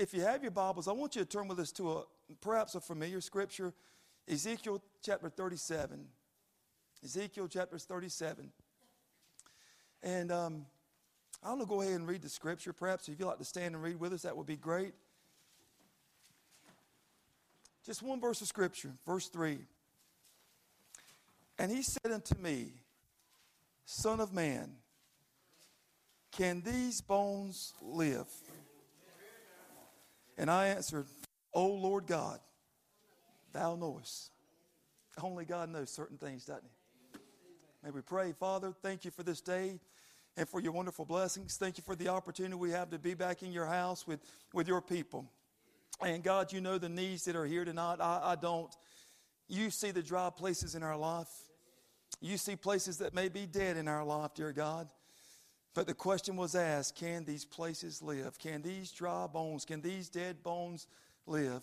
if you have your Bibles, I want you to turn with us to a perhaps a familiar scripture, Ezekiel chapter 37. Ezekiel chapter 37. And um, I'm going to go ahead and read the scripture. Perhaps if you'd like to stand and read with us, that would be great. Just one verse of scripture, verse 3. And he said unto me, Son of man, can these bones live? And I answered, O Lord God, thou knowest. Only God knows certain things, doesn't he? May we pray, Father, thank you for this day and for your wonderful blessings. Thank you for the opportunity we have to be back in your house with, with your people. And God, you know the needs that are here tonight. I, I don't. You see the dry places in our life. You see places that may be dead in our life, dear God. But the question was asked can these places live? Can these dry bones, can these dead bones live?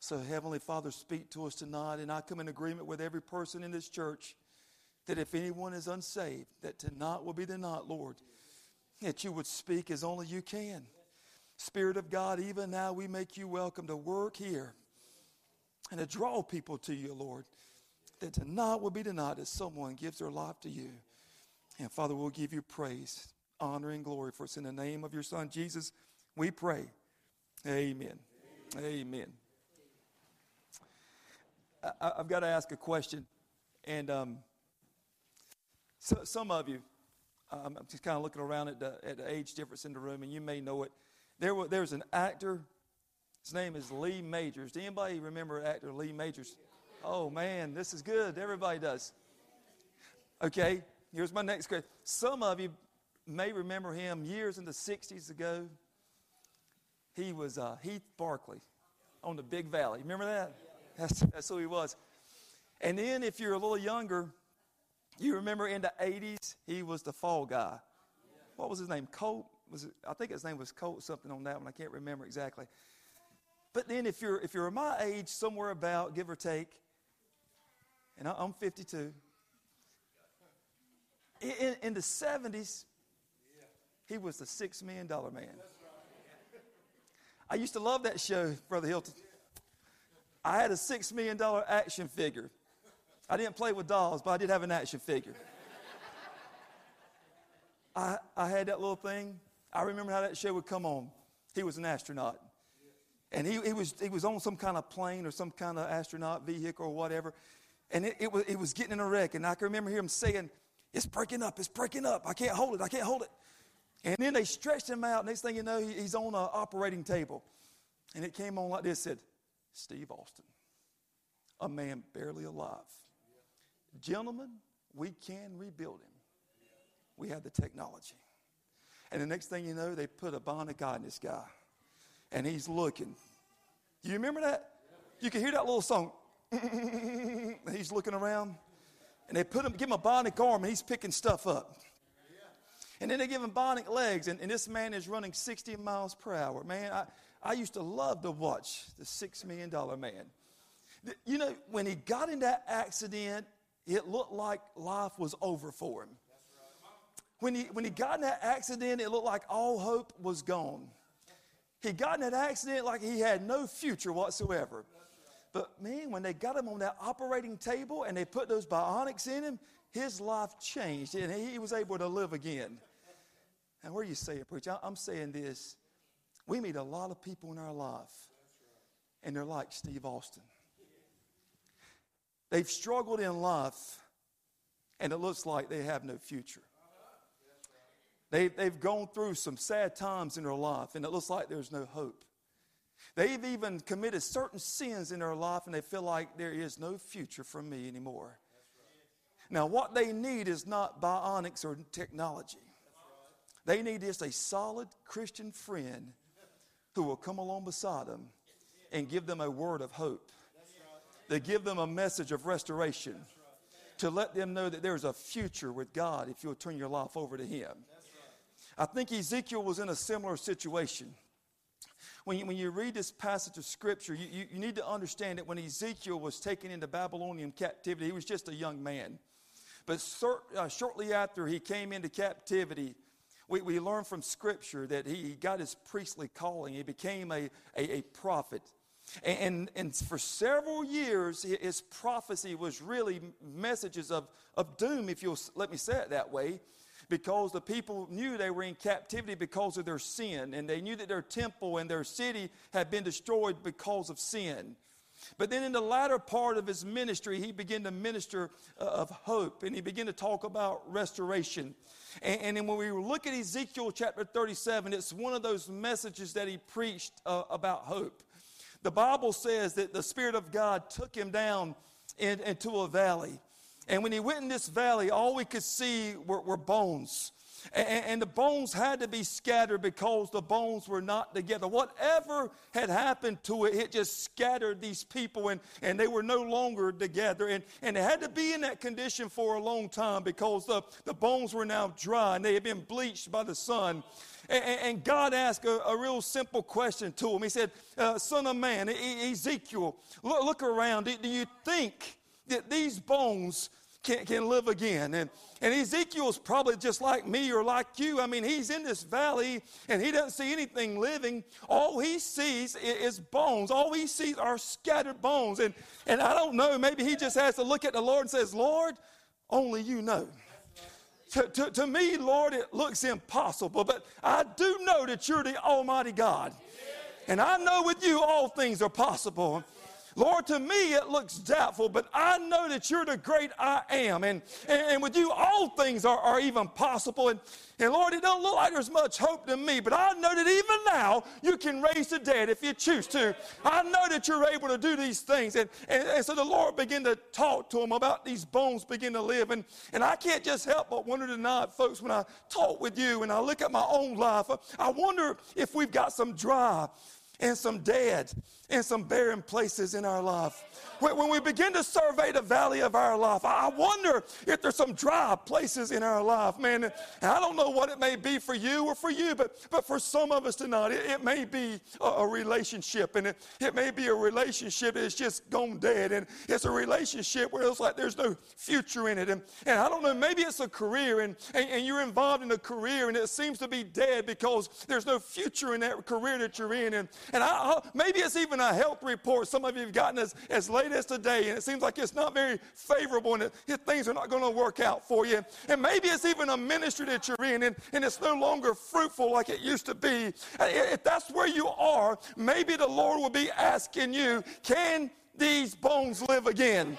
So, Heavenly Father, speak to us tonight. And I come in agreement with every person in this church that if anyone is unsaved, that tonight will be the night, Lord, that you would speak as only you can. Spirit of God, even now we make you welcome to work here and to draw people to you, Lord. That tonight will be the night that someone gives their life to you. And Father, we'll give you praise, honor, and glory for us. In the name of your Son, Jesus, we pray. Amen. Amen. Amen. I, have got to ask a question. And um, so, some of you, um, I'm just kind of looking around at the, at the age difference in the room, and you may know it. There was, there's an actor. His name is Lee Majors. Do anybody remember actor Lee Majors? Oh man, this is good. Everybody does. Okay, here's my next question. Some of you may remember him years in the 60s ago. He was uh, Heath Barkley on the Big Valley. Remember that? That's, that's who he was. And then, if you're a little younger, you remember in the 80s, he was the fall guy. What was his name? Colt? was it, I think his name was Colt something on that one. I can't remember exactly. But then if you're if you're my age, somewhere about give or take, and I'm 52. In, in the 70s, he was the six million dollar man. I used to love that show, Brother Hilton. I had a six million dollar action figure. I didn't play with dolls, but I did have an action figure. I, I had that little thing. I remember how that show would come on. He was an astronaut. And he, he, was, he was on some kind of plane or some kind of astronaut vehicle or whatever. And it, it, was, it was getting in a wreck. And I can remember him saying, It's breaking up, it's breaking up. I can't hold it, I can't hold it. And then they stretched him out. Next thing you know, he's on an operating table. And it came on like this said, Steve Austin, a man barely alive. Gentlemen, we can rebuild him. We have the technology. And the next thing you know, they put a bionic eye in this guy. And he's looking. You remember that? You can hear that little song. he's looking around. And they put him, give him a bionic arm, and he's picking stuff up. And then they give him bionic legs, and, and this man is running 60 miles per hour. Man, I, I used to love to watch the $6 million man. You know, when he got in that accident, it looked like life was over for him. When he, when he got in that accident, it looked like all hope was gone. He got in that accident like he had no future whatsoever. But man, when they got him on that operating table and they put those bionics in him, his life changed and he was able to live again. Now, where are you saying, preacher? I'm saying this. We meet a lot of people in our life, and they're like Steve Austin. They've struggled in life, and it looks like they have no future. They, they've gone through some sad times in their life, and it looks like there's no hope. They've even committed certain sins in their life, and they feel like there is no future for me anymore. Now, what they need is not bionics or technology. They need just a solid Christian friend who will come along beside them and give them a word of hope. They give them a message of restoration to let them know that there's a future with God if you'll turn your life over to Him. I think Ezekiel was in a similar situation. When you, when you read this passage of Scripture, you, you, you need to understand that when Ezekiel was taken into Babylonian captivity, he was just a young man. But uh, shortly after he came into captivity, we, we learn from Scripture that he got his priestly calling. He became a, a, a prophet. And, and for several years, his prophecy was really messages of, of doom, if you'll let me say it that way, because the people knew they were in captivity because of their sin, and they knew that their temple and their city had been destroyed because of sin. But then in the latter part of his ministry, he began to minister uh, of hope, and he began to talk about restoration. And, and then when we look at Ezekiel chapter 37, it's one of those messages that he preached uh, about hope. The Bible says that the Spirit of God took him down in, into a valley. And when he went in this valley, all we could see were, were bones. And, and, the bones had to be scattered because the bones were not together. Whatever had happened to it, it just scattered these people and, and they were no longer together. And, and they had to be in that condition for a long time because the, the bones were now dry and they had been bleached by the sun. And, God asked a, a, real simple question to him. He said, uh, Son of man, e- Ezekiel, look, look around. Do you think that these bones can, can live again? And, and Ezekiel's probably just like me or like you. I mean, he's in this valley and he doesn't see anything living. All he sees is bones. All he sees are scattered bones. And, and I don't know, maybe he just has to look at the Lord and says, Lord, only you know. To, to, to, me, Lord, it looks impossible, but I do know that you're the Almighty God. And I know with you all things are possible. Lord, to me it looks doubtful, but I know that you're the great I am. And, and, and with you, all things are, are even possible. And, and Lord, it don't look like there's much hope to me, but I know that even now you can raise the dead if you choose to. I know that you're able to do these things. And, and, and so the Lord began to talk to him about these bones begin to live. And, and I can't just help but wonder tonight, folks, when I talk with you and I look at my own life, I wonder if we've got some dry and some dead and some barren places in our life. When we begin to survey the valley of our life, I wonder if there's some dry places in our life, man. And I don't know what it may be for you or for you, but, but for some of us tonight, it, it may be a, a, relationship, and it, it may be a relationship that's just gone dead, and it's a relationship where it's like there's no future in it. And, and I don't know, maybe it's a career, and, and, and you're involved in a career, and it seems to be dead because there's no future in that career that you're in. And, and I, maybe it's even a health report some of you have gotten as, as late as today, and it seems like it's not very favorable and it, things are not going to work out for you. And maybe it's even a ministry that you're in and, and it's no longer fruitful like it used to be. If that's where you are, maybe the Lord will be asking you, can these bones live again?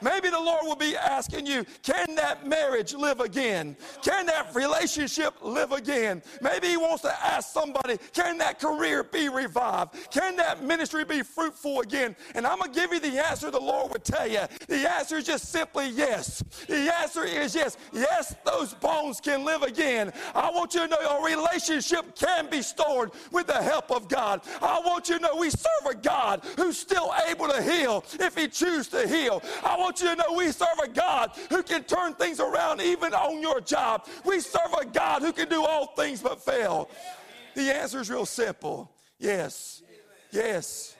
Maybe the Lord will be asking you, can that marriage live again? Can that relationship live again? Maybe He wants to ask somebody, can that career be revived? Can that ministry be fruitful again? And I'm going to give you the answer the Lord would tell you. The answer is just simply yes. The answer is yes. Yes, those bones can live again. I want you to know a relationship can be stored with the help of God. I want you to know we serve a God who's still able to heal if He chooses to heal. I want you to know we serve a God who can turn things around even on your job. We serve a God who can do all things but fail. The answer is real simple yes, yes,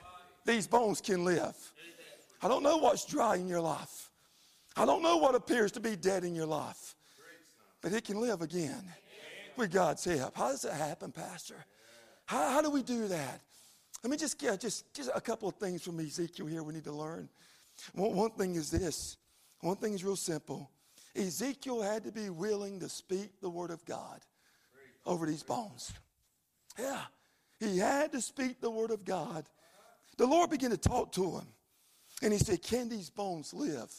these bones can live. I don't know what's dry in your life, I don't know what appears to be dead in your life, but it can live again with God's help. How does that happen, Pastor? How, how do we do that? Let me just get just, just a couple of things from Ezekiel here we need to learn. One, one thing is this one thing is real simple. Ezekiel had to be willing to speak the word of God over these bones. Yeah, he had to speak the word of God. The Lord began to talk to him, and he said, Can these bones live?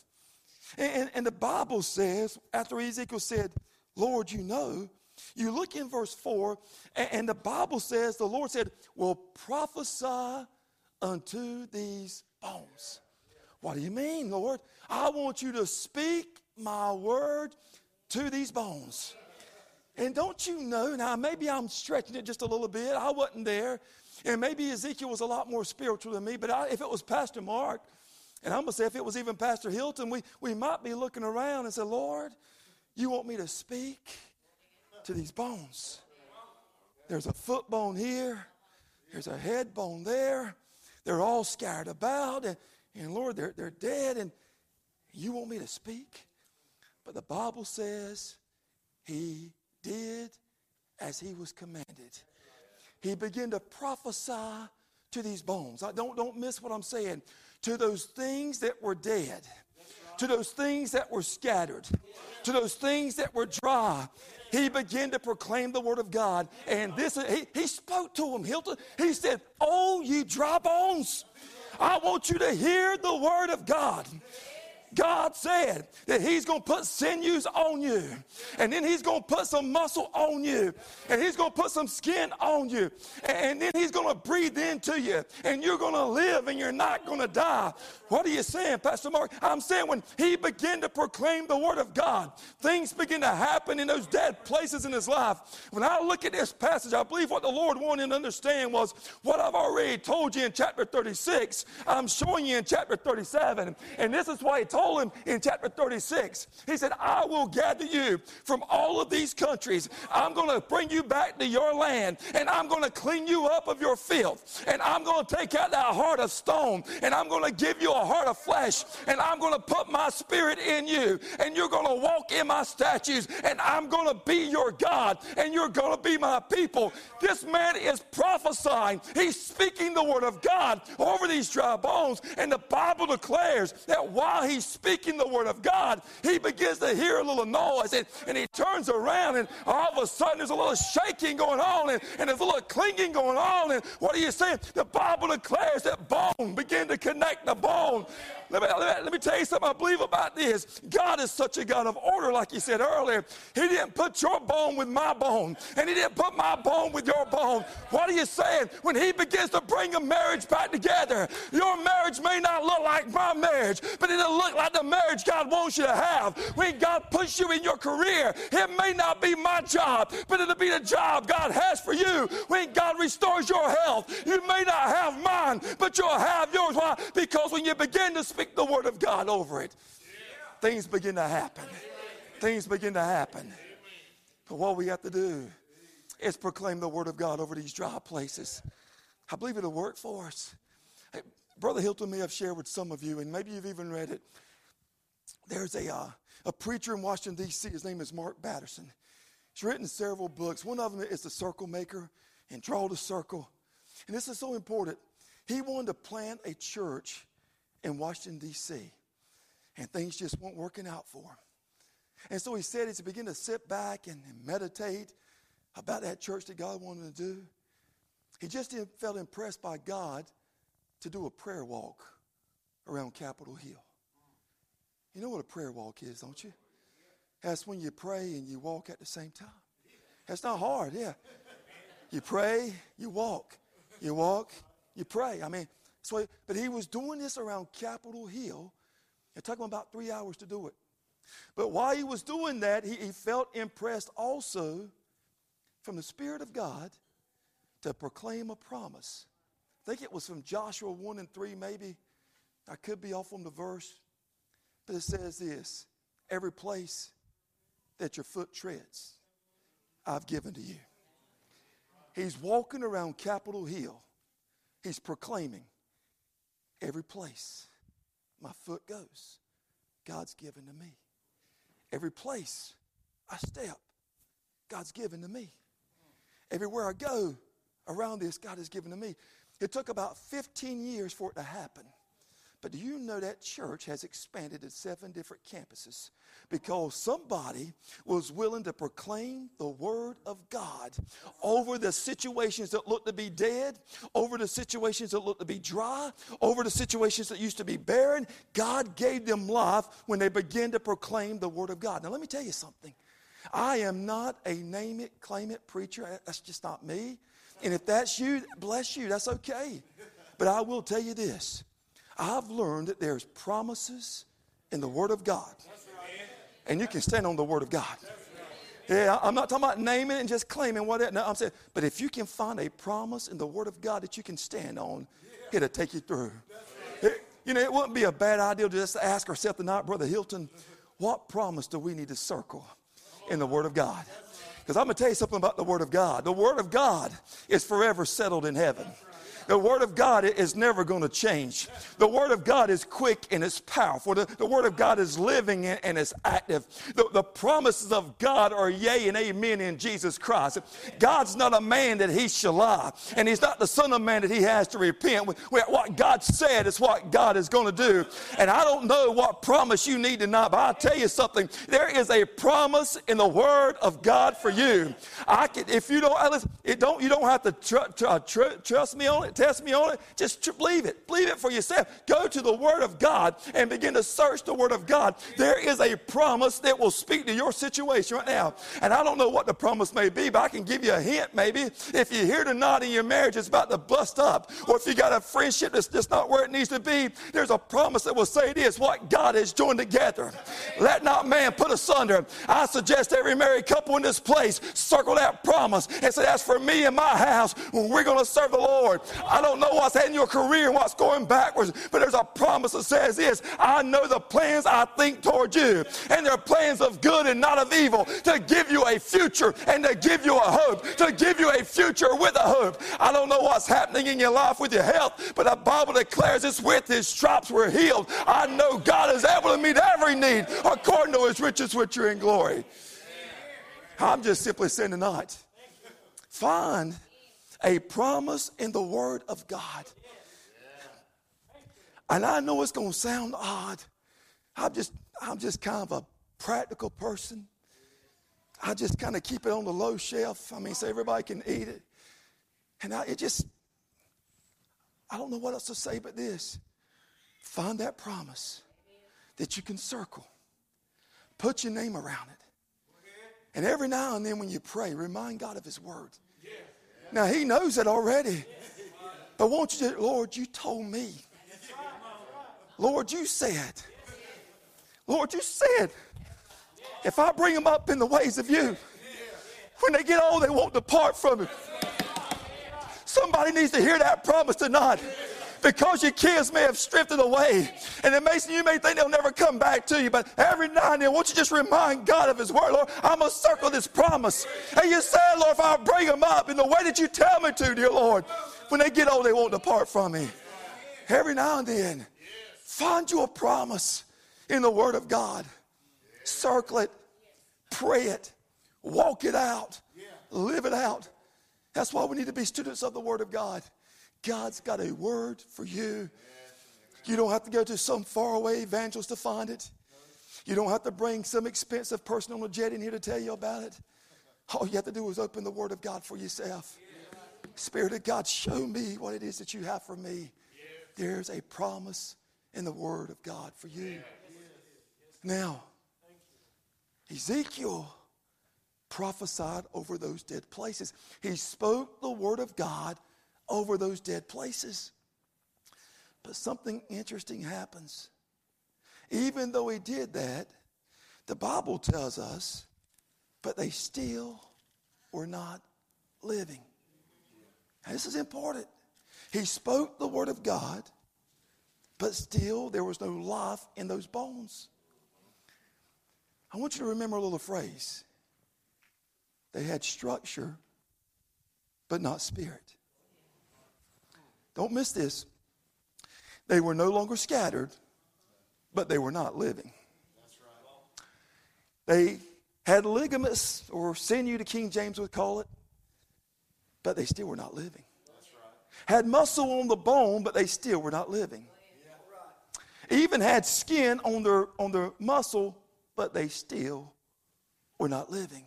And, and, and the Bible says, after Ezekiel said, Lord, you know, you look in verse 4, and, and the Bible says, the Lord said, Well, prophesy unto these bones. What do you mean, Lord? I want you to speak my word to these bones. And don't you know, now maybe I'm stretching it just a little bit. I wasn't there. And maybe Ezekiel was a lot more spiritual than me. But I, if it was Pastor Mark, and I'm going to say if it was even Pastor Hilton, we, we might be looking around and say, Lord, you want me to speak to these bones. There's a foot bone here, there's a head bone there. They're all scattered about. And, and Lord, they're, they're dead, and you want me to speak? But the Bible says he did, as he was commanded. He began to prophesy to these bones. I don't, don't miss what I'm saying. To those things that were dead, to those things that were scattered, to those things that were dry. He began to proclaim the word of God. And this, he, he spoke to. Hilton, he said, Oh, ye dry bones, I want you to hear the word of God. God said that He's going to put sinews on you, and then He's going to put some muscle on you, and He's going to put some skin on you, and then He's going to breathe into you, and you're going to live and you're not going to die. What are you saying, Pastor Mark? I'm saying when He began to proclaim the Word of God, things begin to happen in those dead places in His life. When I look at this passage, I believe what the Lord wanted to understand was what I've already told you in chapter 36. I'm showing you in chapter 37, and this is why He told him in chapter 36, he said, I will gather you from all of these countries. I'm going to bring you back to your land, and I'm going to clean you up of your filth, and I'm going to take out that heart of stone, and I'm going to give you a heart of flesh, and I'm going to put my spirit in you, and you're going to walk in my statutes, and I'm going to be your God, and you're going to be my people. This man is prophesying. He's speaking the word of God over these dry bones, and the Bible declares that while he's speaking the word of God, he begins to hear a little noise and, and he turns around and all of a sudden there's a little shaking going on and, and there's a little clinging going on. And what are you saying? The Bible declares that bone begin to connect the bone. Let me, let, me, let me tell you something I believe about this. God is such a God of order, like you said earlier. He didn't put your bone with my bone, and He didn't put my bone with your bone. What are you saying? When He begins to bring a marriage back together, your marriage may not look like my marriage, but it'll look like the marriage God wants you to have. When God puts you in your career, it may not be my job, but it'll be the job God has for you. When God restores your health, you may not have mine, but you'll have yours. Why? Because when you begin to speak the word of God over it, things begin to happen. Things begin to happen. But what we have to do is proclaim the word of God over these dry places. I believe it'll work for us. Hey, Brother Hilton may have shared with some of you, and maybe you've even read it. There's a, uh, a preacher in Washington, D.C., his name is Mark Batterson. He's written several books. One of them is The Circle Maker and Draw the Circle. And this is so important. He wanted to plant a church in Washington, D.C., and things just weren't working out for him. And so he said, as he began to sit back and, meditate about that church that God wanted to do, he just felt impressed by God to do a prayer walk around Capitol Hill. You know what a prayer walk is, don't you? That's when you pray and you walk at the same time. That's not hard, yeah. You pray, you walk. You walk, you pray. I mean, so, but he was doing this around Capitol Hill. It took him about three hours to do it. But while he was doing that, he, he felt impressed also from the Spirit of God to proclaim a promise. I think it was from Joshua 1 and 3, maybe. I could be off on the verse. But it says this every place that your foot treads, I've given to you. He's walking around Capitol Hill. He's proclaiming, Every place my foot goes, God's given to me. Every place I step, God's given to me. Everywhere I go around this, God has given to me. It took about 15 years for it to happen. But do you know that church has expanded to seven different campuses because somebody was willing to proclaim the word God over the situations that look to be dead, over the situations that look to be dry, over the situations that used to be barren. God gave them life when they began to proclaim the word of God. Now, let me tell you something. I am not a name it, claim it preacher. That's just not me. And if that's you, bless you. That's okay. But I will tell you this I've learned that there's promises in the Word of God. And you can stand on the Word of God. Yeah, I'm not talking about naming and just claiming whatever. no, I'm saying, but if you can find a promise in the Word of God that you can stand on, it'll take you through. It, you know, it wouldn't be a bad idea just to just ask ourselves tonight, Brother Hilton, what promise do we need to circle in the Word of God? Because I'm going to tell you something about the Word of God. The Word of God is forever settled in heaven. The Word of God is never going to change. The Word of God is quick and it's powerful. The, the Word of God is living and, and it's active. The, the promises of God are yea and amen in Jesus Christ. God's not a man that he shall lie, and he's not the Son of Man that he has to repent. What God said is what God is going to do. And I don't know what promise you need tonight, but I'll tell you something. There is a promise in the Word of God for you. I can, if you don't, listen, it don't, you don't have to tr- tr- uh, tr- trust me on it, test me on it. Just believe it. Believe it for yourself. Go to the Word of God and begin to search the Word of God. There is a promise that will speak to your situation right now. And I don't know what the promise may be, but I can give you a hint maybe. If you're here tonight and your marriage is about to bust up, or if you got a friendship that's just not where it needs to be, there's a promise that will say this what God has joined together. Let not man put asunder. I suggest every married couple in this place circle that promise and say, That's for me and my house. We're going to serve the Lord. I don't know what's in your career and what's going backwards, but there's a promise that says this I know the plans I think toward you, and they're plans of good and not of evil to give you a future and to give you a hope, to give you a future with a hope. I don't know what's happening in your life with your health, but the Bible declares it's with his stripes we're healed. I know God is able to meet every need according to his riches which are in glory. I'm just simply saying tonight, find a promise in the Word of God. And I know it's going to sound odd. I'm just, I'm just kind of a practical person. I just kind of keep it on the low shelf. I mean, so everybody can eat it. And I, it just, I don't know what else to say but this. Find that promise that you can circle, put your name around it. And every now and then when you pray, remind God of His word. Now, He knows it already. But won't you, Lord, you told me. Lord, you said. Lord, you said. If I bring them up in the ways of you, when they get old, they won't depart from it. Somebody needs to hear that promise tonight because your kids may have drifted away. And it may, you may think they'll never come back to you, but every now and then, won't you just remind God of His word? Lord, I'm going to circle this promise. And you said, Lord, if I bring them up in the way that you tell me to, dear Lord, when they get old, they won't depart from me. Every now and then, find you a promise in the Word of God. Circle it, pray it, walk it out, live it out. That's why we need to be students of the Word of God. God's got a word for you. You don't have to go to some faraway evangelist to find it. You don't have to bring some expensive person on a jet in here to tell you about it. All you have to do is open the Word of God for yourself. Spirit of God, show me what it is that you have for me. There's a promise in the Word of God for you. Now, Ezekiel prophesied over those dead places. He spoke the Word of God over those dead places. But something interesting happens. Even though he did that, the Bible tells us, but they still were not living. And this is important. He spoke the word of God, but still there was no life in those bones. I want you to remember a little phrase. They had structure, but not spirit. Don't miss this. They were no longer scattered, but they were not living. They had ligaments, or sinew, the King James would call it, but they still were not living. Had muscle on the bone, but they still were not living. Even had skin on their, on their muscle, but they still were not living.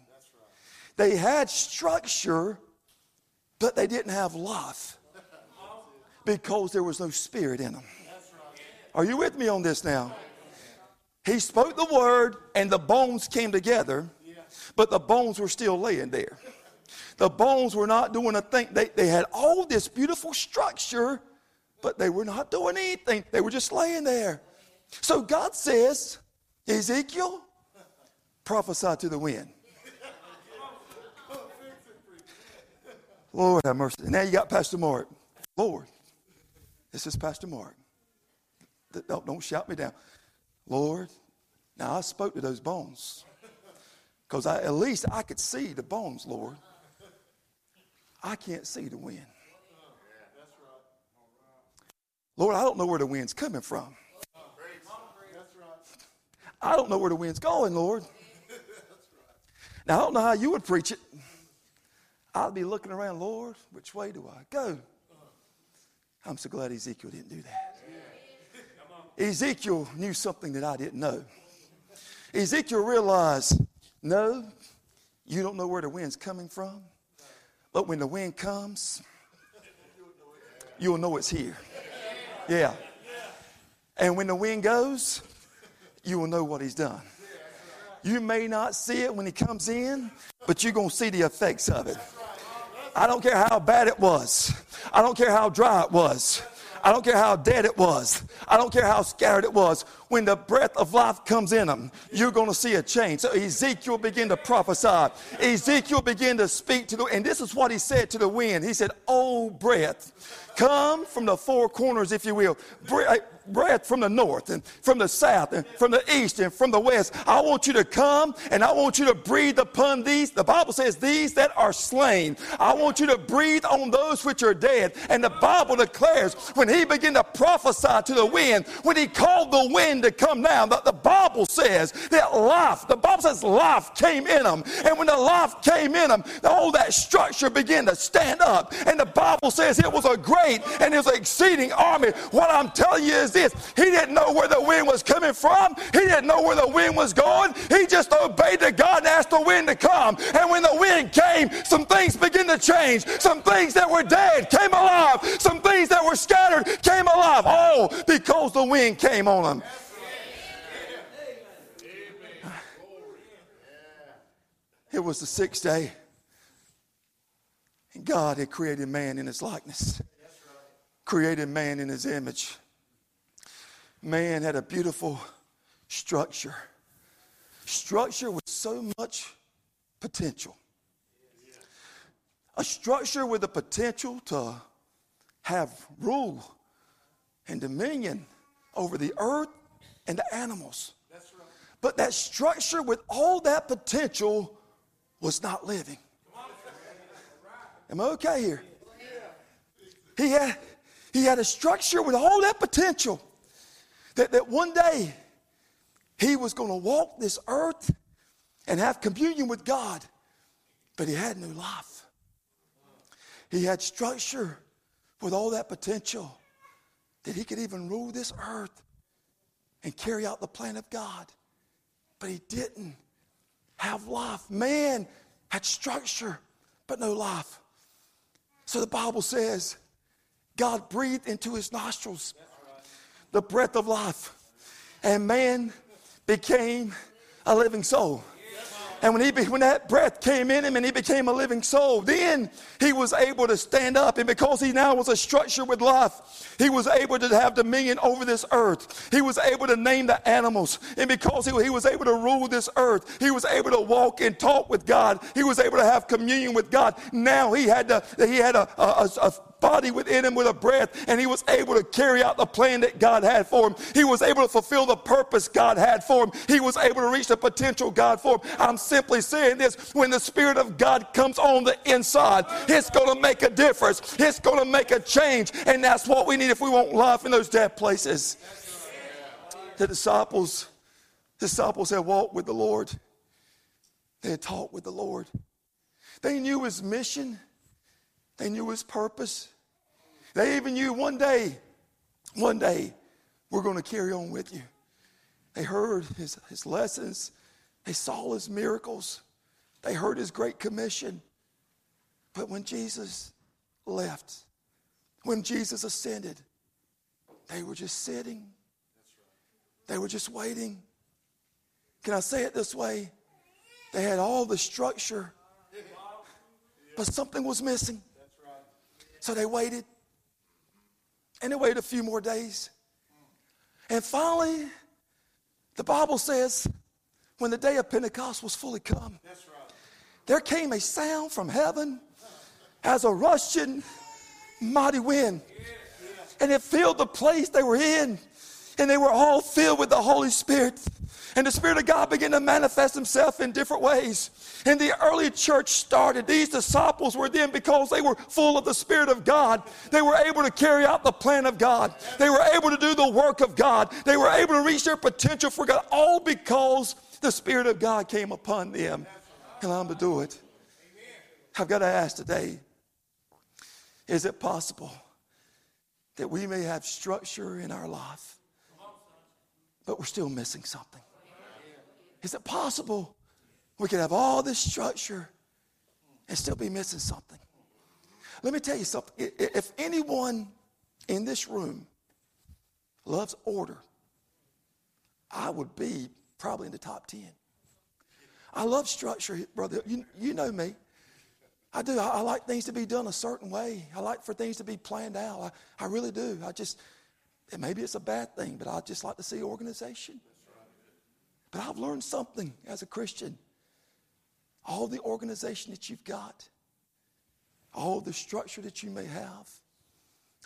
They had structure, but they didn't have life because there was no spirit in them. Are you with me on this now? He spoke the word and the bones came together, but the bones were still laying there. The bones were not doing a thing. They, they had all this beautiful structure, but they were not doing anything. They were just laying there. So God says, Ezekiel, prophesy to the wind. Lord have mercy. Now you got Pastor Mark. Lord, this is Pastor Mark. Don't, don't shout me down. Lord, now I spoke to those bones. Because at least I could see the bones, Lord. I can't see the wind. Lord, I don't know where the wind's coming from. I don't know where the wind's going, Lord. Now, I don't know how you would preach it. I'd be looking around, Lord, which way do I go? I'm so glad Ezekiel didn't do that. Ezekiel knew something that I didn't know. Ezekiel realized, no, you don't know where the wind's coming from, but when the wind comes, you'll know it's here. Yeah. And when the wind goes, you will know what he's done. You may not see it when he comes in, but you're going to see the effects of it. I don't care how bad it was. I don't care how dry it was. I don't care how dead it was. I don't care how scared it was. When the breath of life comes in them, you're going to see a change. So Ezekiel began to prophesy. Ezekiel began to speak to the, and this is what he said to the wind. He said, Oh, breath, come from the four corners, if you will uh, breath from the north and from the south and from the east and from the west. I want you to come and I want you to breathe upon these. The Bible says, These that are slain. I want you to breathe on those which are dead. And the Bible declares when he began to prophesy to the wind, when he called the wind to come down, the Bible says that life, the Bible says life came in them. And when the life came in them, all that structure began to stand up. And the Bible says it was a great and it was an exceeding army. What I'm telling you is this He didn't know where the wind was coming from, he didn't know where the wind was going. He just obeyed the God and asked the wind to come. And when the wind came, some things began to change. Some things that were dead came alive, some things that were scattered came alive. Oh, because the wind came on them. It was the sixth day. And God had created man in his likeness, created man in his image man had a beautiful structure. Structure with so much potential. A structure with the potential to have rule and dominion over the earth and the animals. But that structure with all that potential was not living. Am I okay here? He had, he had a structure with all that potential that, that one day he was going to walk this earth and have communion with God, but he had no life. He had structure with all that potential that he could even rule this earth and carry out the plan of God, but he didn't have life. Man had structure, but no life. So the Bible says God breathed into his nostrils the breath of life. And man became a living soul. And when, he, when that breath came in him and he became a living soul, then he was able to stand up. And because he now was a structure with life, he was able to have dominion over this earth. He was able to name the animals. And because he, he was able to rule this earth, he was able to walk and talk with God. He was able to have communion with God. Now he had, to, he had a, a, a body within him with a breath, and he was able to carry out the plan that God had for him. He was able to fulfill the purpose God had for him. He was able to reach the potential God for him. I'm simply saying this when the Spirit of God comes on the inside, it's going to make a difference, it's going to make a change, and that's what we need if we want life in those dead places. The disciples, disciples had walked with the Lord. They had talked with the Lord. They knew his mission. They knew his purpose. They even knew one day, one day, we're going to carry on with you. They heard his, his lessons, they saw his miracles, they heard his great commission. But when Jesus left, when Jesus ascended, they were just sitting. They were just waiting. Can I say it this way? They had all the structure, but something was missing. So they waited. And they waited a few more days. And finally, the Bible says, when the day of Pentecost was fully come, right. there came a sound from heaven as a rushing mighty wind. And it filled the place they were in. And they were all filled with the Holy Spirit. And the Spirit of God began to manifest Himself in different ways. And the early church started. These disciples were then, because they were full of the Spirit of God, they were able to carry out the plan of God. They were able to do the work of God. They were able to reach their potential for God, all because the Spirit of God came upon them and them to do it. I've got to ask today is it possible that we may have structure in our life, but we're still missing something? Is it possible we could have all this structure and still be missing something? Let me tell you something. If anyone in this room loves order, I would be probably in the top 10. I love structure, brother. You, you know me. I do. I, I, like things to be done a certain way. I like for things to be planned out. I, I really do. I just, maybe it's a bad thing, but I just like to see organization. But I've learned something as a Christian. All the organization that you've got, all the structure that you may have,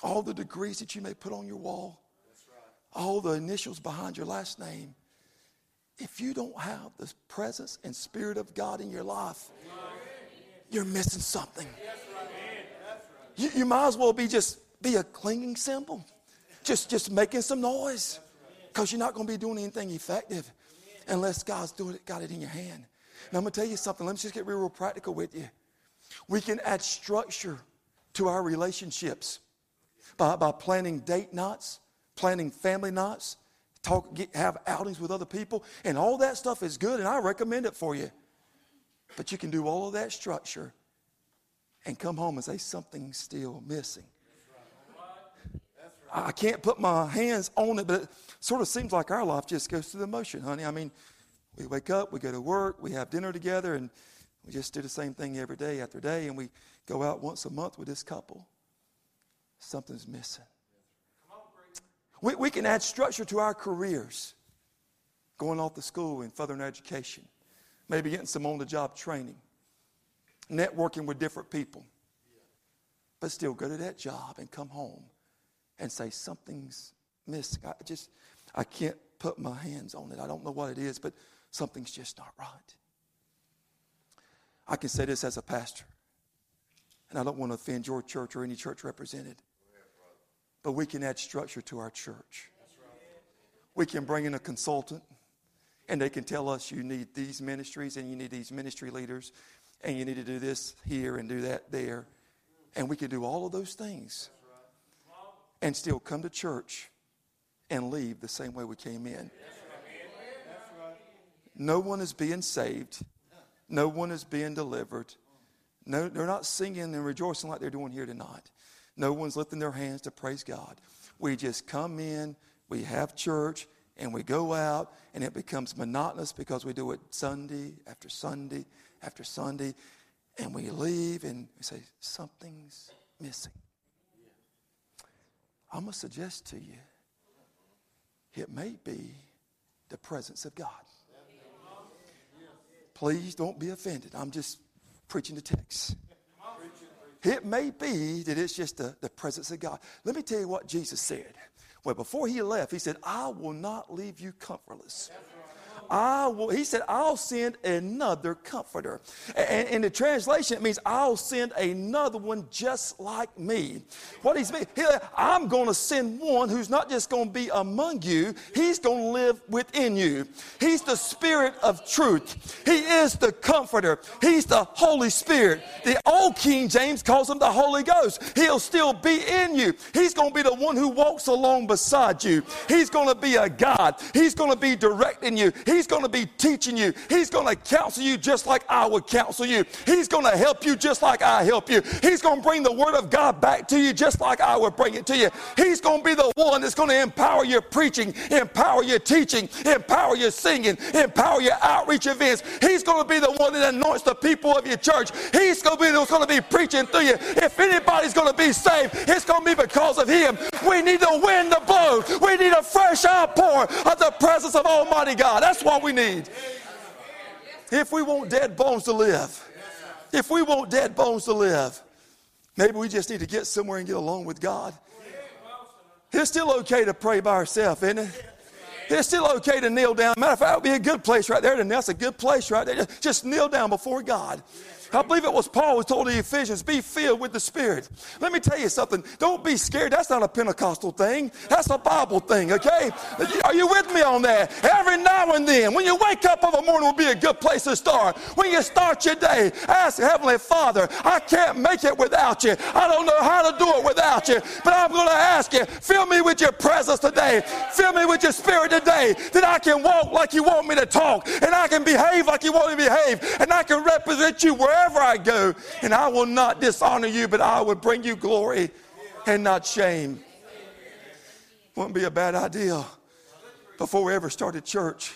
all the degrees that you may put on your wall, all the initials behind your last name, if you don't have the presence and spirit of God in your life, you're missing something. You, you might as well be just be a clinging cymbal, just just making some noise, because you're not going to be doing anything effective unless God's doing it, got it in your hand. Now I'm going to tell you something. Let me just get real, real practical with you. We can add structure to our relationships by, by planning date nights, planning family nights, talk, get, have outings with other people, and all that stuff is good, and I recommend it for you. But you can do all of that structure and come home and say something's still missing. That's right. That's right. I can't put my hands on it, but sort of seems like our life just goes through the motion, honey. I mean, we wake up, we go to work, we have dinner together, and we just do the same thing every day after day, and we go out once a month with this couple. Something's missing. We, we can add structure to our careers, going off to school and furthering education, maybe getting some on the job training, networking with different people, but still go to that job and come home and say, Something's missing. I just, I can't put my hands on it. I don't know what it is, but something's just not right. I can say this as a pastor, and I don't want to offend your church or any church represented. But we can add structure to our church. We can bring in a consultant and they can tell us you need these ministries and you need these ministry leaders and you need to do this here and do that there. And we can do all of those things and still come to church and leave the same way we came in. No one is being saved. No one is being delivered. No, they're not singing and rejoicing like they're doing here tonight. No one's lifting their hands to praise God. We just come in, we have church, and we go out, and it becomes monotonous because we do it Sunday after Sunday after Sunday, and we leave and we say, Something's missing. I'm going to suggest to you, it may be the presence of God. Please don't be offended. I'm just preaching the text. It may be that it's just the, the presence of God. Let me tell you what Jesus said. Well, before he left, he said, I will not leave you comfortless. I will, he said, I'll send another comforter. And in the translation, it means I'll send another one just like me. What he's mean, he, I'm going to send one who's not just going to be among you, he's going to live within you. He's the spirit of truth. He is the comforter. He's the Holy Spirit. The old King James calls him the Holy Ghost. He'll still be in you. He's going to be the one who walks along beside you. He's going to be a God. He's going to be directing you. He's going to be teaching you. He's going to counsel you just like I would counsel you. He's going to help you just like I help you. He's going to bring the Word of God back to you just like I would bring it to you. He's going to be the one that's going to empower your preaching, empower your teaching, empower your singing, empower your outreach events. He's going to be the one that anoints the people of your church. He's going to be the one going to be preaching through you. If anybody's going to be saved, it's going to be because of Him. We need the wind to blow. We need a fresh outpour of the presence of Almighty God. That's what we need. If we want dead bones to live, if we want dead bones to live, maybe we just need to get somewhere and get along with God. It's still okay to pray by ourselves, isn't it? It's still okay to kneel down. Matter of fact, it would be a good place right there kneel. That's a good place right there. Just kneel down before God. I believe it was Paul who told the Ephesians, be filled with the Spirit. Let me tell you something. Don't be scared. That's not a Pentecostal thing. That's a Bible thing, okay? Are you with me on that? Every now and then, when you wake up of a morning will be a good place to start. When you start your day, ask Heavenly Father, I can't make it without you. I don't know how to do it without you, but I'm going to ask you, fill me with your presence today. Fill me with your spirit today that I can walk like you want me to talk and I can behave like you want me to behave and I can represent you wherever wherever I go, and I will not dishonor you, but I will bring you glory and not shame. Wouldn't be a bad idea before we ever started church.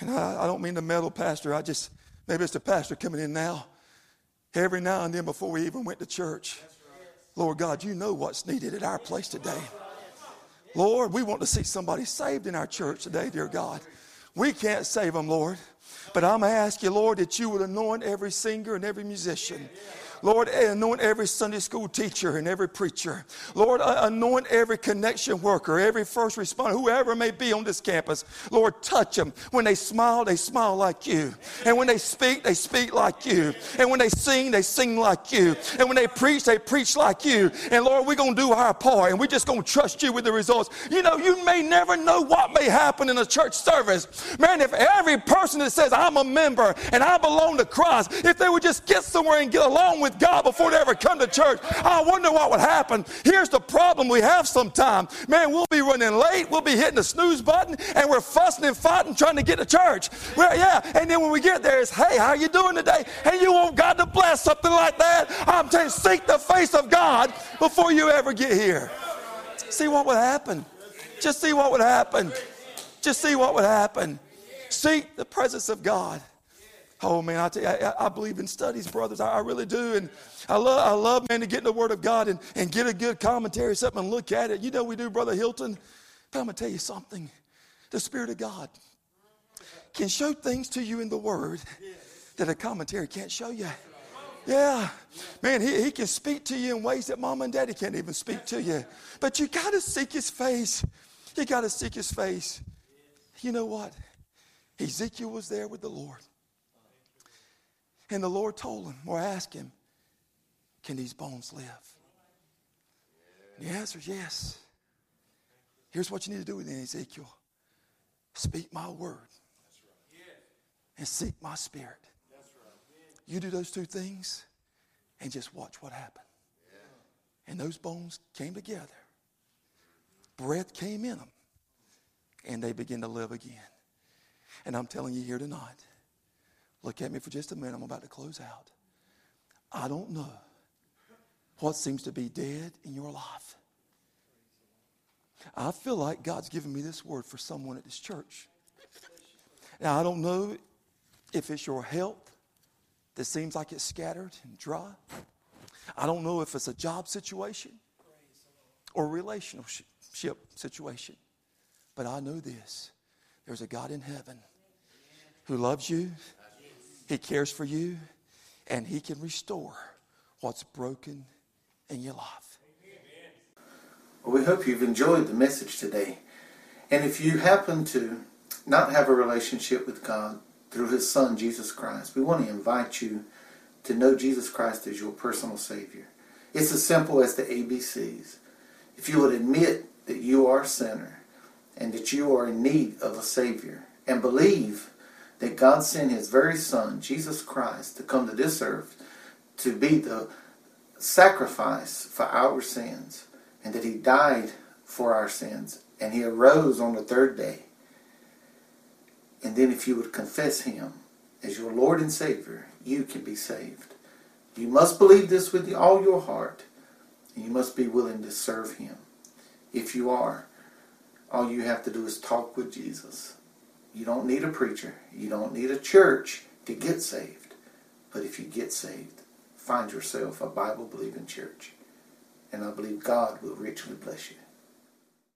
And I, I don't mean to meddle, Pastor. I just, maybe it's the pastor coming in now. Every now and then before we even went to church. Lord God, you know what's needed at our place today. Lord, we want to see somebody saved in our church today, dear God. We can't save them, Lord. But I'm going to ask you, Lord, that you would anoint every singer and every musician. Lord, anoint every Sunday school teacher and every preacher. Lord, anoint every connection worker, every first responder, whoever may be on this campus. Lord, touch them. When they smile, they smile like you. And when they speak, they speak like you. And when they sing, they sing like you. And when they preach, they preach like you. And Lord, we're going to do our part and we're just going to trust you with the results. You know, you may never know what may happen in a church service. Man, if every person that says, I'm a member and I belong to Christ, if they would just get somewhere and get along with with God before they ever come to church. I wonder what would happen. Here's the problem we have sometimes. Man, we'll be running late, we'll be hitting the snooze button, and we're fussing and fighting trying to get to church. Well, yeah, and then when we get there, it's, hey, how you doing today? And you want God to bless something like that? I'm saying, seek the face of God before you ever get here. See what would happen. Just see what would happen. Just see what would happen. Seek the presence of God. Oh man, I, you, I, I believe in studies, brothers. I, I, really do, and I love, I love, man, to get in the Word of God and, and get a good commentary, something, and look at it. You know we do, brother Hilton. But I'm gonna tell you something. The Spirit of God can show things to you in the Word that a commentary can't show you. Yeah, man, he, he can speak to you in ways that mom and daddy can't even speak to you. But you got to seek his face. You got to seek his face. You know what? Ezekiel was there with the Lord. And the Lord told him, or asked him, Can these bones live? And the answer is yes. Here's what you need to do with Ezekiel speak my word and seek my spirit. You do those two things and just watch what happens. And those bones came together, breath came in them, and they begin to live again. And I'm telling you here tonight, Look at me for just a minute. I'm about to close out. I don't know what seems to be dead in your life. I feel like God's given me this word for someone at this church. Now, I don't know if it's your health that seems like it's scattered and dry. I don't know if it's a job situation or a relationship situation. But I know this there's a God in heaven who loves you he cares for you, and He can restore what's broken in your life. Well, we hope you've enjoyed the message today. And if you happen to not have a relationship with God through His Son, Jesus Christ, we want to invite you to know Jesus Christ as your personal Savior. It's as simple as the ABCs. If you would admit that you are a sinner and that you are in need of a Savior and believe that God sent his very son, Jesus Christ, to come to this earth to be the sacrifice for our sins, and that he died for our sins, and he arose on the third day. And then if you would confess him as your Lord and Savior, you can be saved. You must believe this with all your heart, and you must be willing to serve him. If you are, all you have to do is talk with Jesus. You don't need a preacher. You don't need a church to get saved. But if you get saved, find yourself a Bible believing church. And I believe God will richly bless you.